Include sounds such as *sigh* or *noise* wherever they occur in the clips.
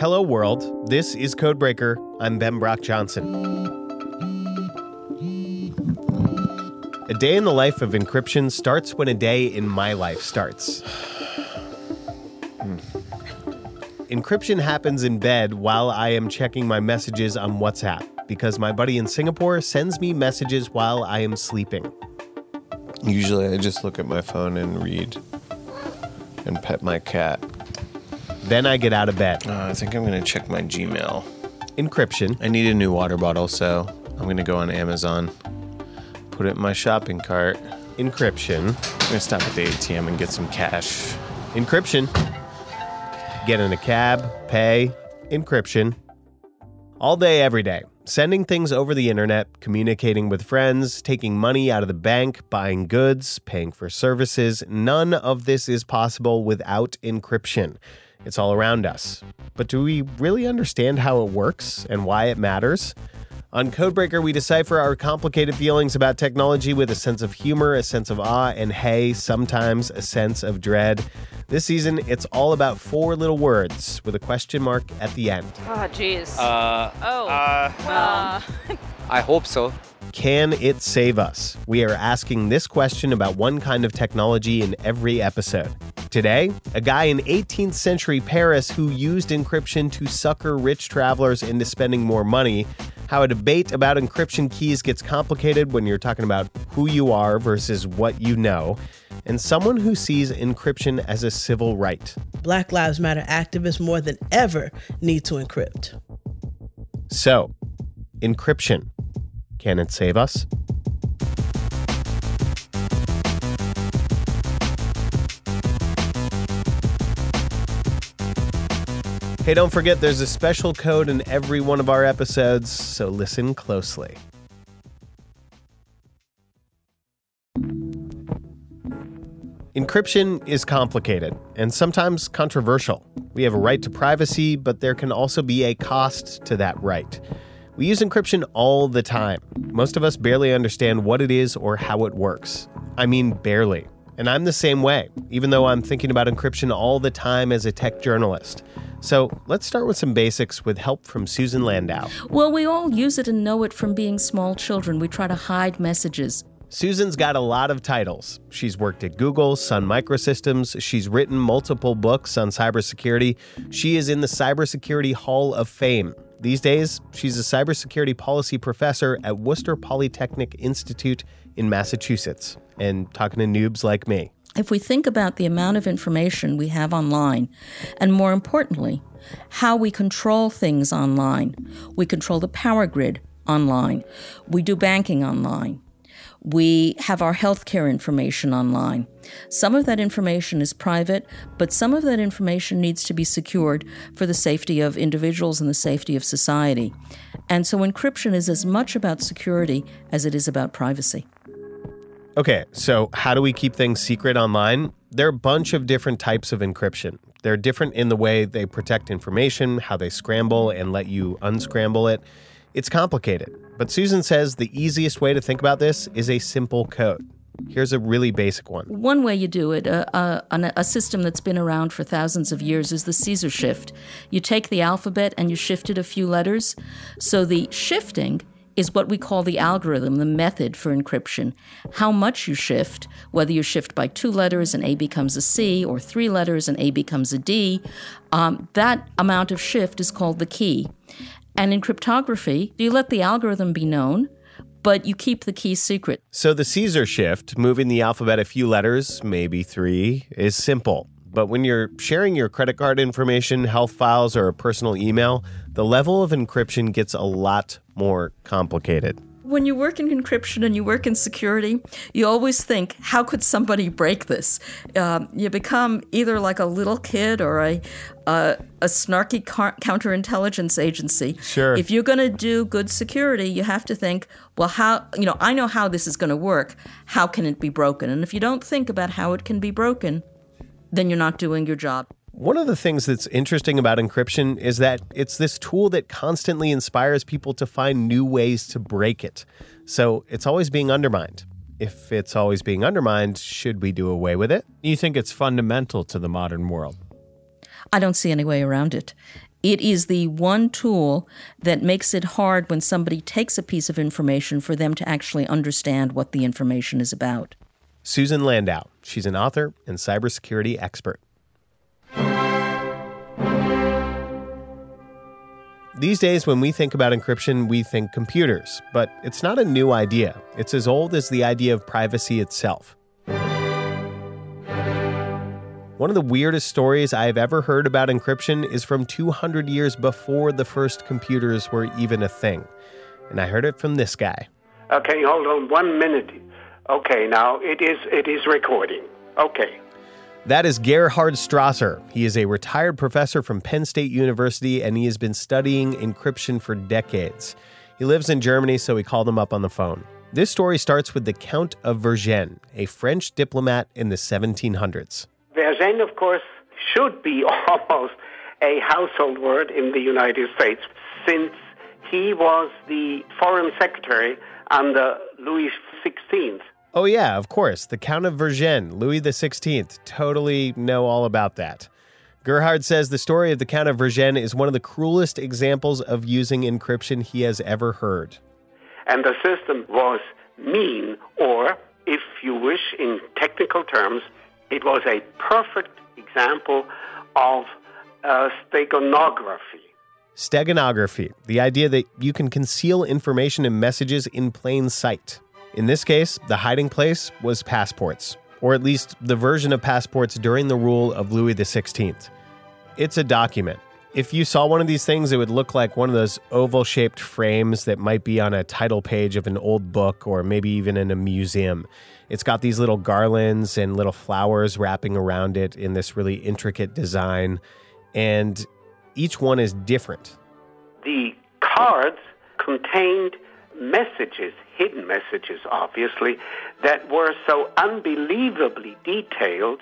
Hello, world. This is Codebreaker. I'm Ben Brock Johnson. A day in the life of encryption starts when a day in my life starts. Hmm. Encryption happens in bed while I am checking my messages on WhatsApp because my buddy in Singapore sends me messages while I am sleeping. Usually I just look at my phone and read and pet my cat. Then I get out of bed. Uh, I think I'm going to check my Gmail. Encryption. I need a new water bottle, so I'm going to go on Amazon, put it in my shopping cart. Encryption. I'm going to stop at the ATM and get some cash. Encryption. Get in a cab, pay, encryption. All day, every day. Sending things over the internet, communicating with friends, taking money out of the bank, buying goods, paying for services. None of this is possible without encryption. It's all around us. But do we really understand how it works and why it matters? On Codebreaker, we decipher our complicated feelings about technology with a sense of humor, a sense of awe, and hey, sometimes a sense of dread. This season, it's all about four little words with a question mark at the end. Oh, jeez. Uh, oh. uh, Uh, I hope so. Can it save us? We are asking this question about one kind of technology in every episode. Today, a guy in 18th century Paris who used encryption to sucker rich travelers into spending more money, how a debate about encryption keys gets complicated when you're talking about who you are versus what you know, and someone who sees encryption as a civil right. Black Lives Matter activists more than ever need to encrypt. So, encryption. Can it save us? Hey, don't forget there's a special code in every one of our episodes, so listen closely. Encryption is complicated and sometimes controversial. We have a right to privacy, but there can also be a cost to that right. We use encryption all the time. Most of us barely understand what it is or how it works. I mean, barely. And I'm the same way, even though I'm thinking about encryption all the time as a tech journalist. So let's start with some basics with help from Susan Landau. Well, we all use it and know it from being small children. We try to hide messages. Susan's got a lot of titles. She's worked at Google, Sun Microsystems. She's written multiple books on cybersecurity. She is in the Cybersecurity Hall of Fame. These days, she's a cybersecurity policy professor at Worcester Polytechnic Institute in Massachusetts and talking to noobs like me. If we think about the amount of information we have online, and more importantly, how we control things online, we control the power grid online, we do banking online. We have our healthcare information online. Some of that information is private, but some of that information needs to be secured for the safety of individuals and the safety of society. And so encryption is as much about security as it is about privacy. Okay, so how do we keep things secret online? There are a bunch of different types of encryption. They're different in the way they protect information, how they scramble and let you unscramble it. It's complicated, but Susan says the easiest way to think about this is a simple code. Here's a really basic one. One way you do it, uh, uh, a system that's been around for thousands of years, is the Caesar shift. You take the alphabet and you shift it a few letters. So the shifting is what we call the algorithm, the method for encryption. How much you shift, whether you shift by two letters and A becomes a C, or three letters and A becomes a D, um, that amount of shift is called the key. And in cryptography, you let the algorithm be known, but you keep the key secret. So the Caesar shift, moving the alphabet a few letters, maybe three, is simple. But when you're sharing your credit card information, health files, or a personal email, the level of encryption gets a lot more complicated. When you work in encryption and you work in security, you always think, how could somebody break this? Um, you become either like a little kid or a, uh, a snarky car- counterintelligence agency. Sure. If you're going to do good security, you have to think, well, how, you know, I know how this is going to work. How can it be broken? And if you don't think about how it can be broken, then you're not doing your job. One of the things that's interesting about encryption is that it's this tool that constantly inspires people to find new ways to break it. So it's always being undermined. If it's always being undermined, should we do away with it? You think it's fundamental to the modern world? I don't see any way around it. It is the one tool that makes it hard when somebody takes a piece of information for them to actually understand what the information is about. Susan Landau. She's an author and cybersecurity expert. These days, when we think about encryption, we think computers, but it's not a new idea. It's as old as the idea of privacy itself. One of the weirdest stories I have ever heard about encryption is from 200 years before the first computers were even a thing. And I heard it from this guy. Okay, hold on one minute. Okay, now it is it is recording. Okay. That is Gerhard Strasser. He is a retired professor from Penn State University and he has been studying encryption for decades. He lives in Germany, so we called him up on the phone. This story starts with the Count of Vergennes, a French diplomat in the 1700s. Vergennes, of course, should be *laughs* almost a household word in the United States since he was the foreign secretary under Louis XVI. Oh, yeah, of course. The Count of Vergennes, Louis XVI. Totally know all about that. Gerhard says the story of the Count of Vergennes is one of the cruelest examples of using encryption he has ever heard. And the system was mean, or, if you wish, in technical terms, it was a perfect example of uh, steganography. Steganography, the idea that you can conceal information and messages in plain sight. In this case, the hiding place was passports, or at least the version of passports during the rule of Louis XVI. It's a document. If you saw one of these things, it would look like one of those oval shaped frames that might be on a title page of an old book or maybe even in a museum. It's got these little garlands and little flowers wrapping around it in this really intricate design, and each one is different. The cards contained messages, hidden messages, obviously, that were so unbelievably detailed.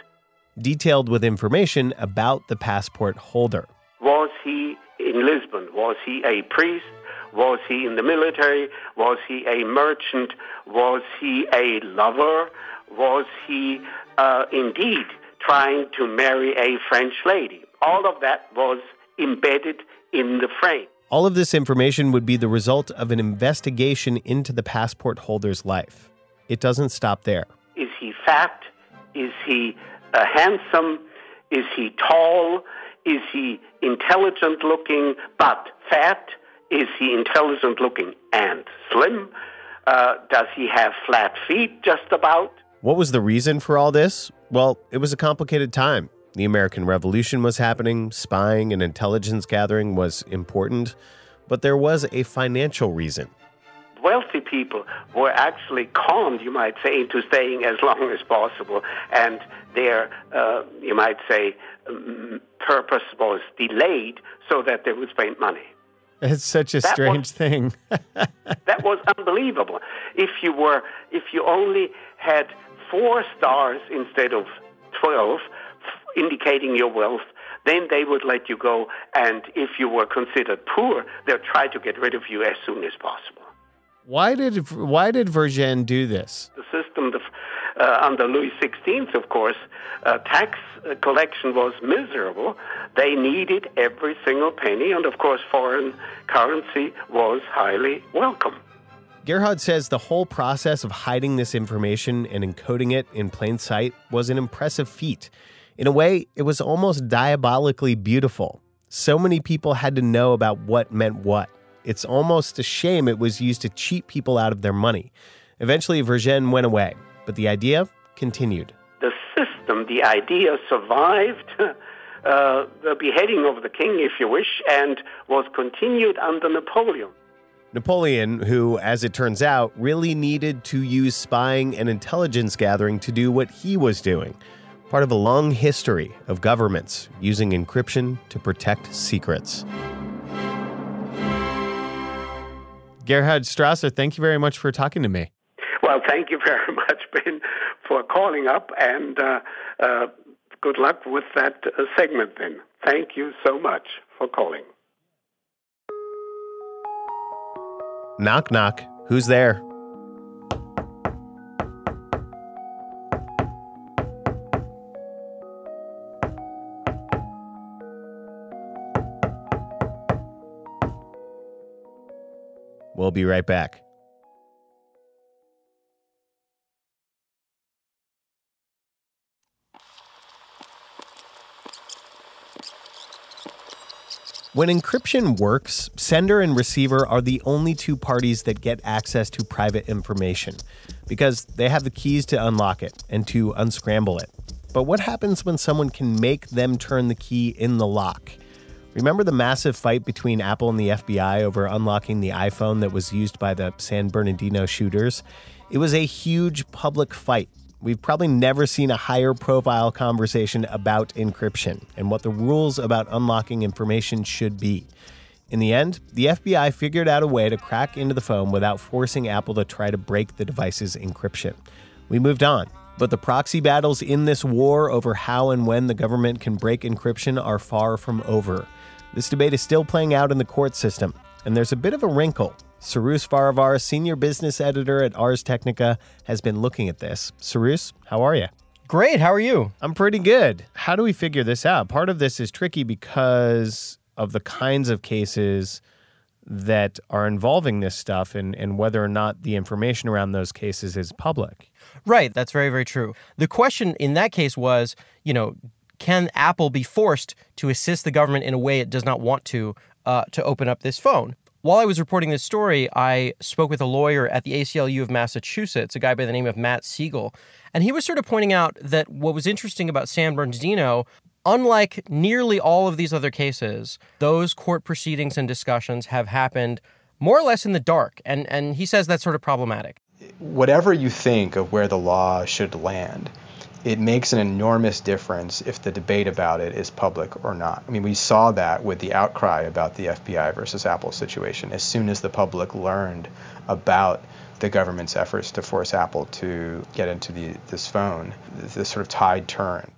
Detailed with information about the passport holder. Was he in Lisbon? Was he a priest? Was he in the military? Was he a merchant? Was he a lover? Was he uh, indeed trying to marry a French lady? All of that was embedded in the frame. All of this information would be the result of an investigation into the passport holder's life. It doesn't stop there. Is he fat? Is he uh, handsome? Is he tall? Is he intelligent looking but fat? Is he intelligent looking and slim? Uh, does he have flat feet just about? What was the reason for all this? Well, it was a complicated time. The American Revolution was happening, spying and intelligence gathering was important, but there was a financial reason. Wealthy people were actually conned, you might say, into staying as long as possible, and their, uh, you might say, um, purpose was delayed so that they would spend money. It's such a that strange was, thing. *laughs* that was unbelievable. If you were, if you only had four stars instead of twelve, indicating your wealth, then they would let you go. And if you were considered poor, they'll try to get rid of you as soon as possible. Why did why did Vergennes do this? The system uh, under Louis XVI, of course, uh, tax collection was miserable. They needed every single penny, and of course, foreign currency was highly welcome. Gerhard says the whole process of hiding this information and encoding it in plain sight was an impressive feat. In a way, it was almost diabolically beautiful. So many people had to know about what meant what. It's almost a shame it was used to cheat people out of their money. Eventually, Vergennes went away, but the idea continued. The system, the idea survived *laughs* uh, the beheading of the king, if you wish, and was continued under Napoleon. Napoleon, who, as it turns out, really needed to use spying and intelligence gathering to do what he was doing part of a long history of governments using encryption to protect secrets. Gerhard Strasser, thank you very much for talking to me. Well, thank you very *laughs* much, Ben, for calling up, and uh, uh, good luck with that uh, segment then. Thank you so much for calling. Knock, knock. Who's there? We'll be right back. When encryption works, sender and receiver are the only two parties that get access to private information because they have the keys to unlock it and to unscramble it. But what happens when someone can make them turn the key in the lock? Remember the massive fight between Apple and the FBI over unlocking the iPhone that was used by the San Bernardino shooters? It was a huge public fight. We've probably never seen a higher profile conversation about encryption and what the rules about unlocking information should be. In the end, the FBI figured out a way to crack into the phone without forcing Apple to try to break the device's encryption. We moved on. But the proxy battles in this war over how and when the government can break encryption are far from over. This debate is still playing out in the court system, and there's a bit of a wrinkle. Cyrus Farivar, senior business editor at Ars Technica, has been looking at this. Cyrus, how are you? Great. How are you? I'm pretty good. How do we figure this out? Part of this is tricky because of the kinds of cases that are involving this stuff and, and whether or not the information around those cases is public. Right. That's very, very true. The question in that case was, you know, can Apple be forced to assist the government in a way it does not want to uh, to open up this phone? While I was reporting this story, I spoke with a lawyer at the ACLU of Massachusetts, a guy by the name of Matt Segal, and he was sort of pointing out that what was interesting about San Bernardino, unlike nearly all of these other cases, those court proceedings and discussions have happened more or less in the dark, and and he says that's sort of problematic. Whatever you think of where the law should land, it makes an enormous difference if the debate about it is public or not. I mean, we saw that with the outcry about the FBI versus Apple situation. As soon as the public learned about the government's efforts to force Apple to get into the, this phone, this sort of tide turned.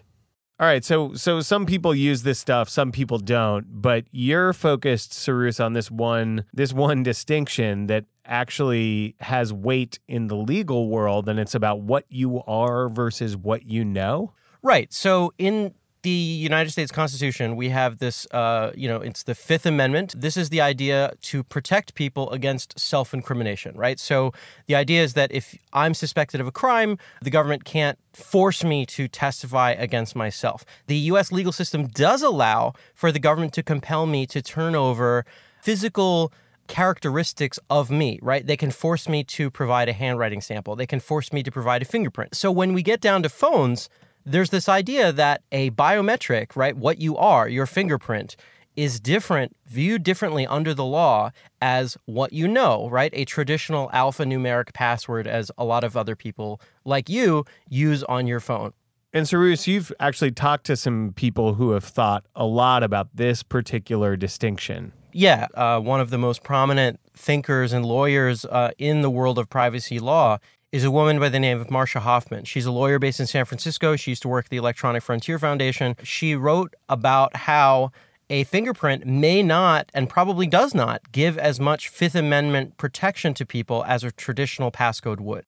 All right, so so some people use this stuff, some people don't, but you're focused, Cyrus, on this one this one distinction that actually has weight in the legal world, and it's about what you are versus what you know. Right. So in the United States Constitution, we have this, uh, you know, it's the Fifth Amendment. This is the idea to protect people against self incrimination, right? So the idea is that if I'm suspected of a crime, the government can't force me to testify against myself. The U.S. legal system does allow for the government to compel me to turn over physical characteristics of me, right? They can force me to provide a handwriting sample. They can force me to provide a fingerprint. So when we get down to phones, there's this idea that a biometric, right, what you are, your fingerprint, is different, viewed differently under the law as what you know, right? A traditional alphanumeric password, as a lot of other people like you use on your phone. And Cyrus, you've actually talked to some people who have thought a lot about this particular distinction. Yeah, uh, one of the most prominent thinkers and lawyers uh, in the world of privacy law is a woman by the name of Marcia Hofmann. She's a lawyer based in San Francisco. She used to work at the Electronic Frontier Foundation. She wrote about how a fingerprint may not and probably does not give as much Fifth Amendment protection to people as a traditional passcode would.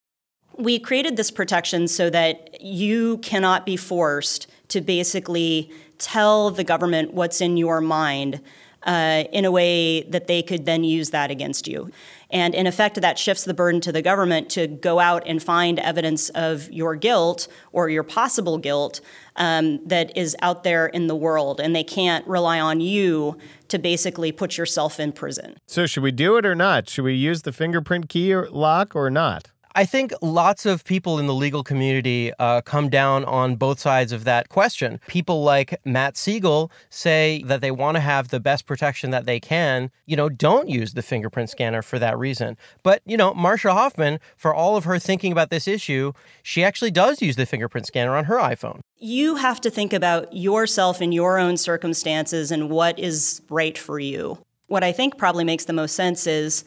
We created this protection so that you cannot be forced to basically tell the government what's in your mind uh, in a way that they could then use that against you. And in effect, that shifts the burden to the government to go out and find evidence of your guilt or your possible guilt um, that is out there in the world. And they can't rely on you to basically put yourself in prison. So, should we do it or not? Should we use the fingerprint key or lock or not? I think lots of people in the legal community uh, come down on both sides of that question. People like Matt Segal say that they want to have the best protection that they can. You know, don't use the fingerprint scanner for that reason. But, you know, Marcia Hofmann, for all of her thinking about this issue, she actually does use the fingerprint scanner on her iPhone. You have to think about yourself and your own circumstances and what is right for you. What I think probably makes the most sense is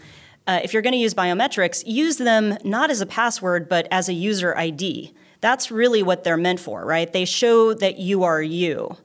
uh, if you're going to use biometrics, use them not as a password, but as a user ID. That's really what they're meant for, right? They show that you are you.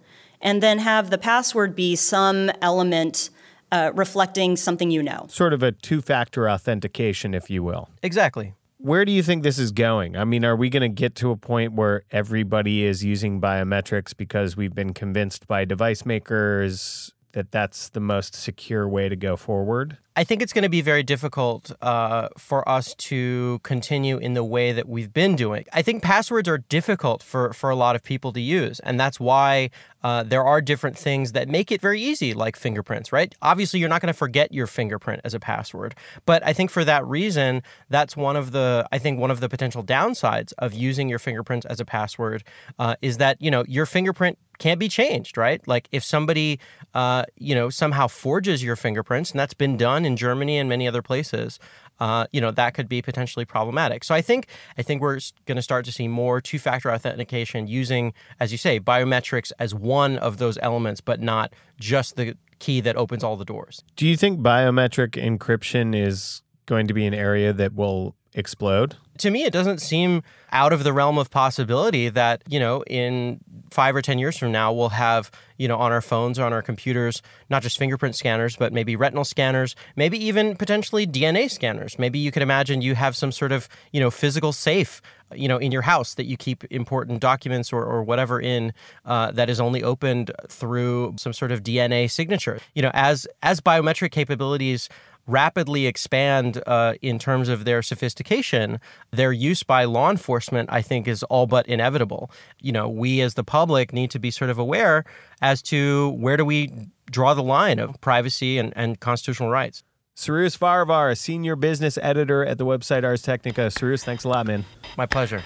And then have the password be some element uh, reflecting something you know. Sort of a two factor authentication, if you will. Exactly. Where do you think this is going? I mean, are we going to get to a point where everybody is using biometrics because we've been convinced by device makers that that's the most secure way to go forward? I think it's going to be very difficult uh, for us to continue in the way that we've been doing. I think passwords are difficult for, for a lot of people to use. And that's why uh, there are different things that make it very easy, like fingerprints, right? Obviously, you're not going to forget your fingerprint as a password. But I think for that reason, that's one of the, I think, one of the potential downsides of using your fingerprints as a password uh, is that, you know, your fingerprint can't be changed, right? Like if somebody, uh, you know, somehow forges your fingerprints, and that's been done in Germany and many other places, uh, you know, that could be potentially problematic. So I think I think we're going to start to see more two-factor authentication using, as you say, biometrics as one of those elements, but not just the key that opens all the doors. Do you think biometric encryption is going to be an area that will explode? To me, it doesn't seem out of the realm of possibility that, you know, in five or 10 years from now, we'll have, you know, on our phones or on our computers, not just fingerprint scanners, but maybe retinal scanners, maybe even potentially DNA scanners. Maybe you could imagine you have some sort of, you know, physical safe, you know, in your house that you keep important documents or, or whatever in uh, that is only opened through some sort of DNA signature. You know, as as biometric capabilities rapidly expand uh, in terms of their sophistication, their use by law enforcement, I think, is all but inevitable. You know, we as the public need to be sort of aware as to where do we draw the line of privacy and, and constitutional rights. Cyrus Farivar, senior business editor at the website Ars Technica. Cyrus, thanks a lot, man. My pleasure.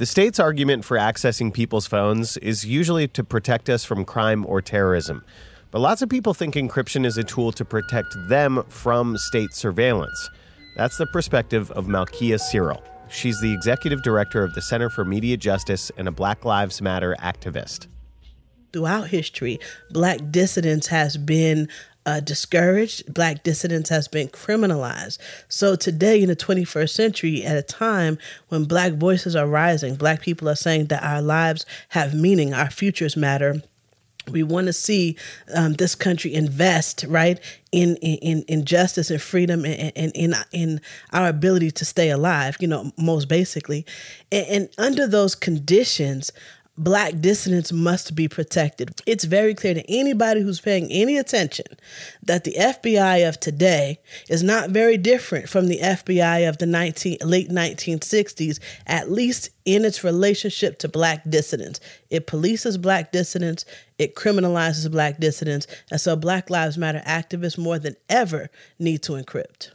The state's argument for accessing people's phones is usually to protect us from crime or terrorism. But lots of people think encryption is a tool to protect them from state surveillance. That's the perspective of Malkia Cyril. She's the executive director of the Center for Media Justice and a Black Lives Matter activist. Throughout history, black dissidence has been uh, discouraged. Black dissidence has been criminalized. So today, in the 21st century, at a time when black voices are rising, black people are saying that our lives have meaning, our futures matter. We want to see um, this country invest right in in in justice and freedom and, and in in our ability to stay alive. You know, most basically, and, and under those conditions, black dissidents must be protected. It's very clear to anybody who's paying any attention that the FBI of today is not very different from the FBI of the 19, late 1960s, at least in its relationship to black dissidents. It polices black dissidents, it criminalizes black dissidents, and so Black Lives Matter activists more than ever need to encrypt.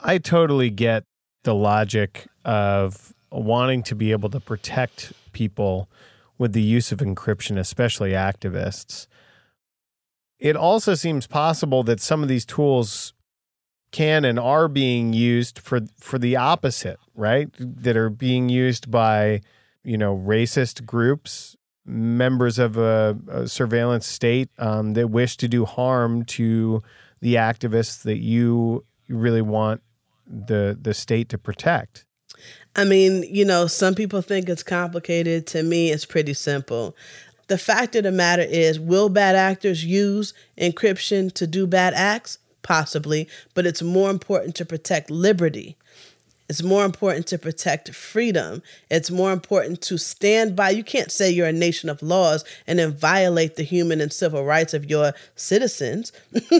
I totally get the logic of wanting to be able to protect people with the use of encryption, especially activists. It also seems possible that some of these tools can and are being used for for the opposite, right? That are being used by, you know, racist groups, members of a, a surveillance state um, that wish to do harm to the activists that you really want the the state to protect. I mean, you know, some people think it's complicated. To me, it's pretty simple. The fact of the matter is, will bad actors use encryption to do bad acts? Possibly, but it's more important to protect liberty it's more important to protect freedom. It's more important to stand by. You can't say you're a nation of laws and then violate the human and civil rights of your citizens.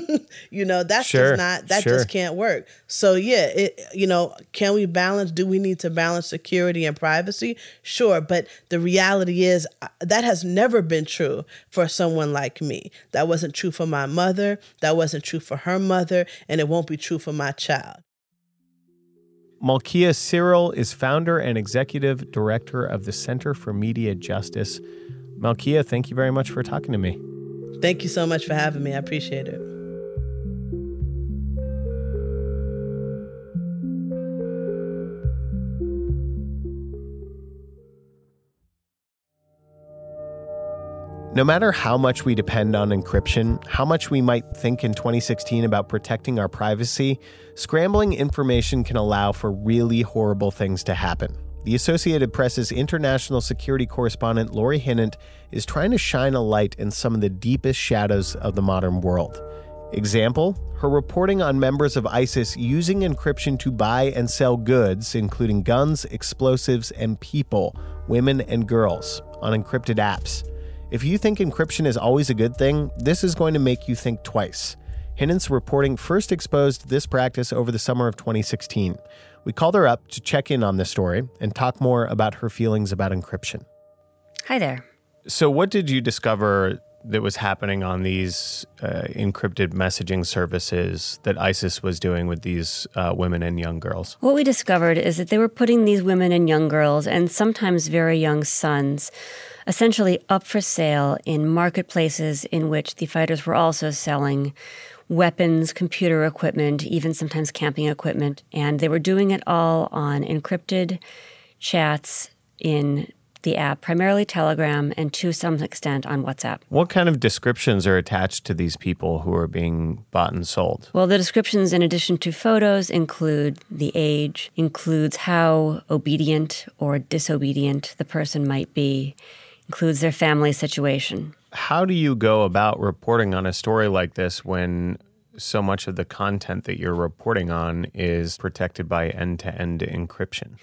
*laughs* you know, that's sure, just not that sure. just can't work. So yeah, it you know, can we balance do we need to balance security and privacy? Sure, but the reality is uh, that has never been true for someone like me. That wasn't true for my mother, that wasn't true for her mother, and it won't be true for my child. Malkia Cyril is founder and executive director of the Center for Media Justice. Malkia, thank you very much for talking to me. Thank you so much for having me. I appreciate it. No matter how much we depend on encryption, how much we might think in 2016 about protecting our privacy, scrambling information can allow for really horrible things to happen. The Associated Press's international security correspondent Lori Hinnant is trying to shine a light in some of the deepest shadows of the modern world. Example her reporting on members of ISIS using encryption to buy and sell goods, including guns, explosives, and people, women and girls, on encrypted apps. If you think encryption is always a good thing, this is going to make you think twice. Hinnant's reporting first exposed this practice over the summer of 2016. We called her up to check in on this story and talk more about her feelings about encryption. Hi there. So, what did you discover that was happening on these uh, encrypted messaging services that ISIS was doing with these uh, women and young girls? What we discovered is that they were putting these women and young girls, and sometimes very young sons, essentially up for sale in marketplaces in which the fighters were also selling weapons, computer equipment, even sometimes camping equipment. And they were doing it all on encrypted chats in the app, primarily Telegram, and to some extent on WhatsApp. What kind of descriptions are attached to these people who are being bought and sold? Well, the descriptions, in addition to photos, include the age, includes how obedient or disobedient the person might be, includes their family situation. How do you go about reporting on a story like this when so much of the content that you're reporting on is protected by end to end encryption?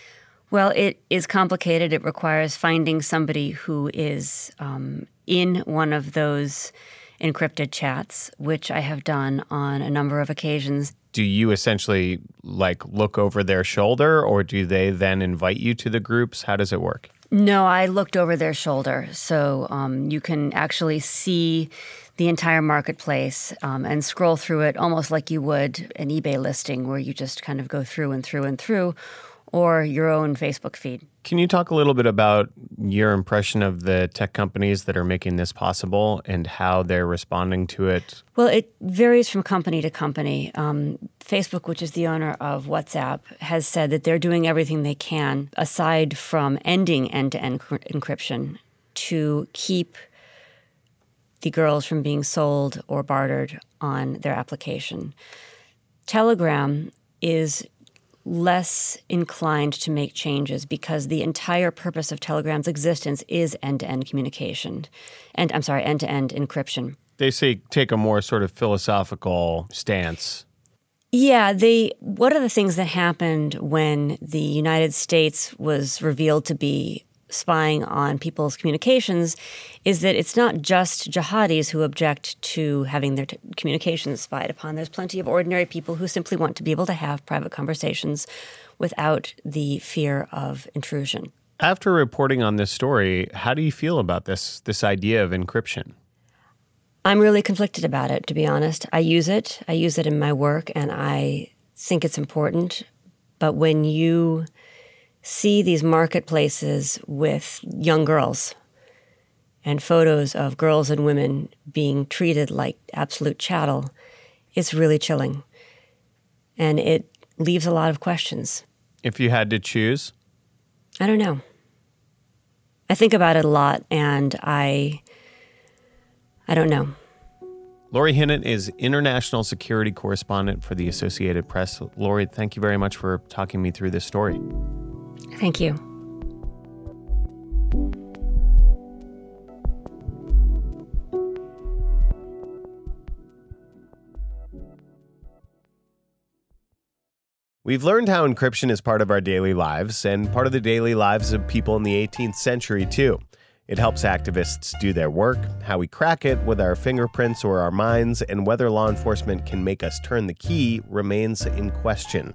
Well, it is complicated. It requires finding somebody who is um, in one of those encrypted chats, which I have done on a number of occasions. Do you essentially like look over their shoulder or do they then invite you to the groups? How does it work? No, I looked over their shoulder. So um, you can actually see the entire marketplace um, and scroll through it almost like you would an eBay listing where you just kind of go through and through and through or your own Facebook feed. Can you talk a little bit about your impression of the tech companies that are making this possible and how they're responding to it? Well, it varies from company to company. Um, Facebook, which is the owner of WhatsApp, has said that they're doing everything they can, aside from ending end to end encryption, to keep the girls from being sold or bartered on their application. Telegram is less inclined to make changes because the entire purpose of Telegram's existence is end to end communication. And I'm sorry, end to end encryption. They say take a more sort of philosophical stance. Yeah, they one of the things that happened when the United States was revealed to be spying on people's communications is that it's not just jihadis who object to having their t- communications spied upon. There's plenty of ordinary people who simply want to be able to have private conversations without the fear of intrusion. After reporting on this story, how do you feel about this this idea of encryption? I'm really conflicted about it, to be honest. I use it. I use it in my work and I think it's important. But when you see these marketplaces with young girls and photos of girls and women being treated like absolute chattel, it's really chilling. And it leaves a lot of questions. If you had to choose? I don't know. I think about it a lot and I I don't know. Lori Hinnant is international security correspondent for the Associated Press. Lori, thank you very much for talking me through this story. Thank you. We've learned how encryption is part of our daily lives and part of the daily lives of people in the 18th century, too. It helps activists do their work, how we crack it with our fingerprints or our minds, and whether law enforcement can make us turn the key remains in question.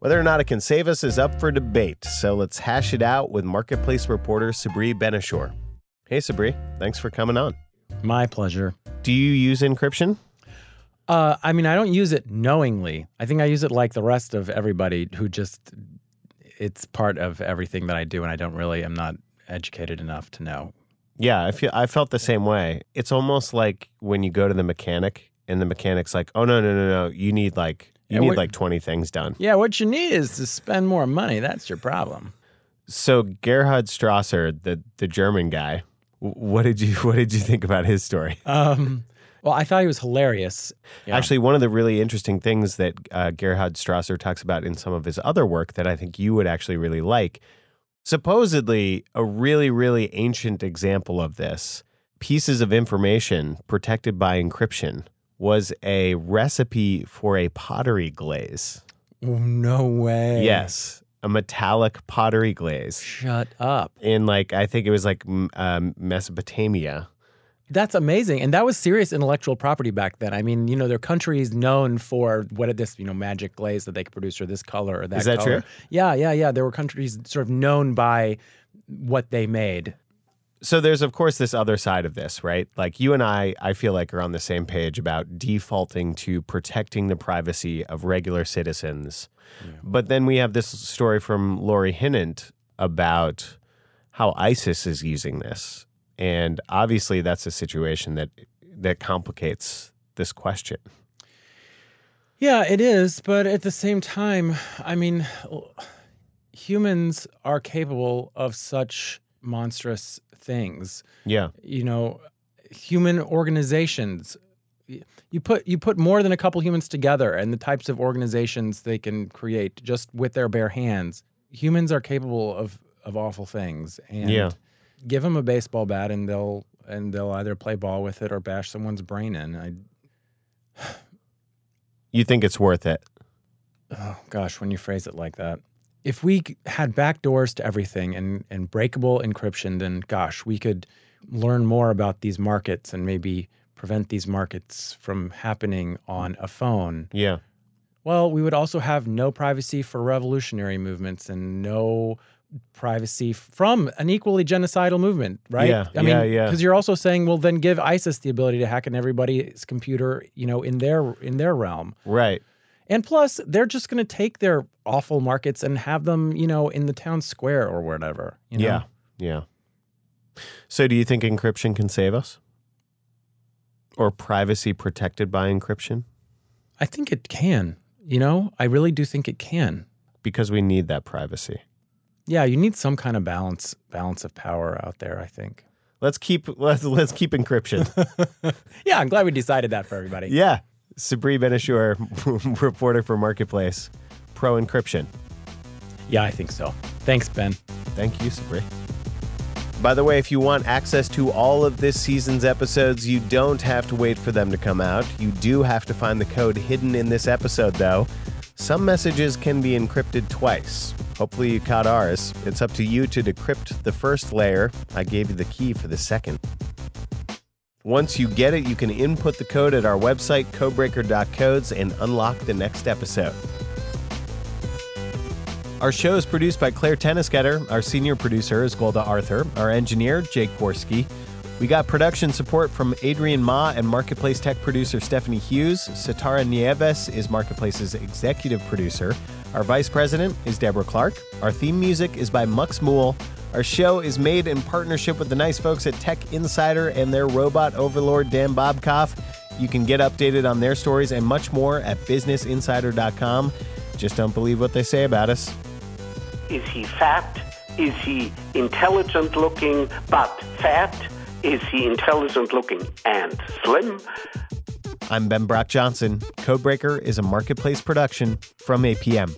Whether or not it can save us is up for debate, so let's hash it out with marketplace reporter Sabri Ben-Achour. Hey, Sabri, thanks for coming on. My pleasure. Do you use encryption? Uh, I mean, I don't use it knowingly. I think I use it like the rest of everybody who just, it's part of everything that I do, and I don't really, I'm not educated enough to know. Yeah, I feel I felt the same way. It's almost like when you go to the mechanic and the mechanic's like, "Oh no, no, no, no, you need like you Yeah, need like 20 things done." Yeah, what you need is to spend more money. That's your problem. So Gerhard Strasser, the the German guy, what did you *laughs* what did you think about his story? Um, well, I thought he was hilarious. Yeah. Actually, one of the really interesting things that uh, Gerhard Strasser talks about in some of his other work that I think you would actually really like, supposedly a really, really ancient example of this pieces of information protected by encryption was a recipe for a pottery glaze. Oh, no way. Yes, a metallic pottery glaze Shut up. in like I think it was like um, Mesopotamia. That's amazing. And that was serious intellectual property back then. I mean, you know, their country is known for what this, you know, magic glaze that they could produce or this color or that Is that color. true? Yeah, yeah, yeah. There were countries sort of known by what they made. So there's of course this other side of this, right? Like you and I, I feel like are on the same page about defaulting to protecting the privacy of regular citizens. But then we have this story from Lori Hinnant about how ISIS is using this, and obviously that's a situation that that complicates this question. Yeah, it is. But at the same time, I mean, humans are capable of such monstrous things. Yeah, you know human organizations you put you put more than a couple humans together and the types of organizations they can create just with their bare hands humans are capable of of awful things and Yeah. give them a baseball bat and they'll and they'll either play ball with it or bash someone's brain in i you think it's worth it? oh gosh when you phrase it like that if we had back doors to everything and and breakable encryption then gosh we could learn more about these markets and maybe prevent these markets from happening on a phone. Yeah, well we would also have no privacy for revolutionary movements and no privacy from an equally genocidal movement right? Yeah, i mean yeah, yeah. because you're also saying well then give isis the ability to hack in everybody's computer you know in their in their realm. Right. And plus, they're just going to take their awful markets and have them, you know, in the town square or whatever. You know? Yeah, yeah. So, do you think encryption can save us, or privacy protected by encryption? I think it can. You know, I really do think it can. Because we need that privacy. Yeah, you need some kind of balance balance of power out there, I think. Let's keep *laughs* let's let's keep encryption. *laughs* Yeah, I'm glad we decided that for everybody. yeah, Sabri Ben-Achour, *laughs* reporter for Marketplace, pro encryption. Yeah, I think so. Thanks, Ben. Thank you, Sabri. By the way, if you want access to all of this season's episodes, you don't have to wait for them to come out. You do have to find the code hidden in this episode, though. Some messages can be encrypted twice. Hopefully, you caught ours. It's up to you to decrypt the first layer. I gave you the key for the second. Once you get it, you can input the code at our website, codebreaker.codes, and unlock the next episode. Our show is produced by Claire Toeniskoetter. Our senior producer is Golda Arthur. Our engineer, Jake Gorski. We got production support from Adrian Ma and Marketplace tech producer Stephanie Hughes. Sitara Nieves is Marketplace's executive producer. Our vice president is Deborah Clark. Our theme music is by Mux Mool. Our show is made in partnership with the nice folks at Tech Insider and their robot overlord Dan Bobkoff. You can get updated on their stories and much more at businessinsider.com. Just don't believe what they say about us. Is he fat? Is he intelligent looking but fat? Is he intelligent looking and slim? I'm Ben Brock Johnson. Codebreaker is a marketplace production from APM.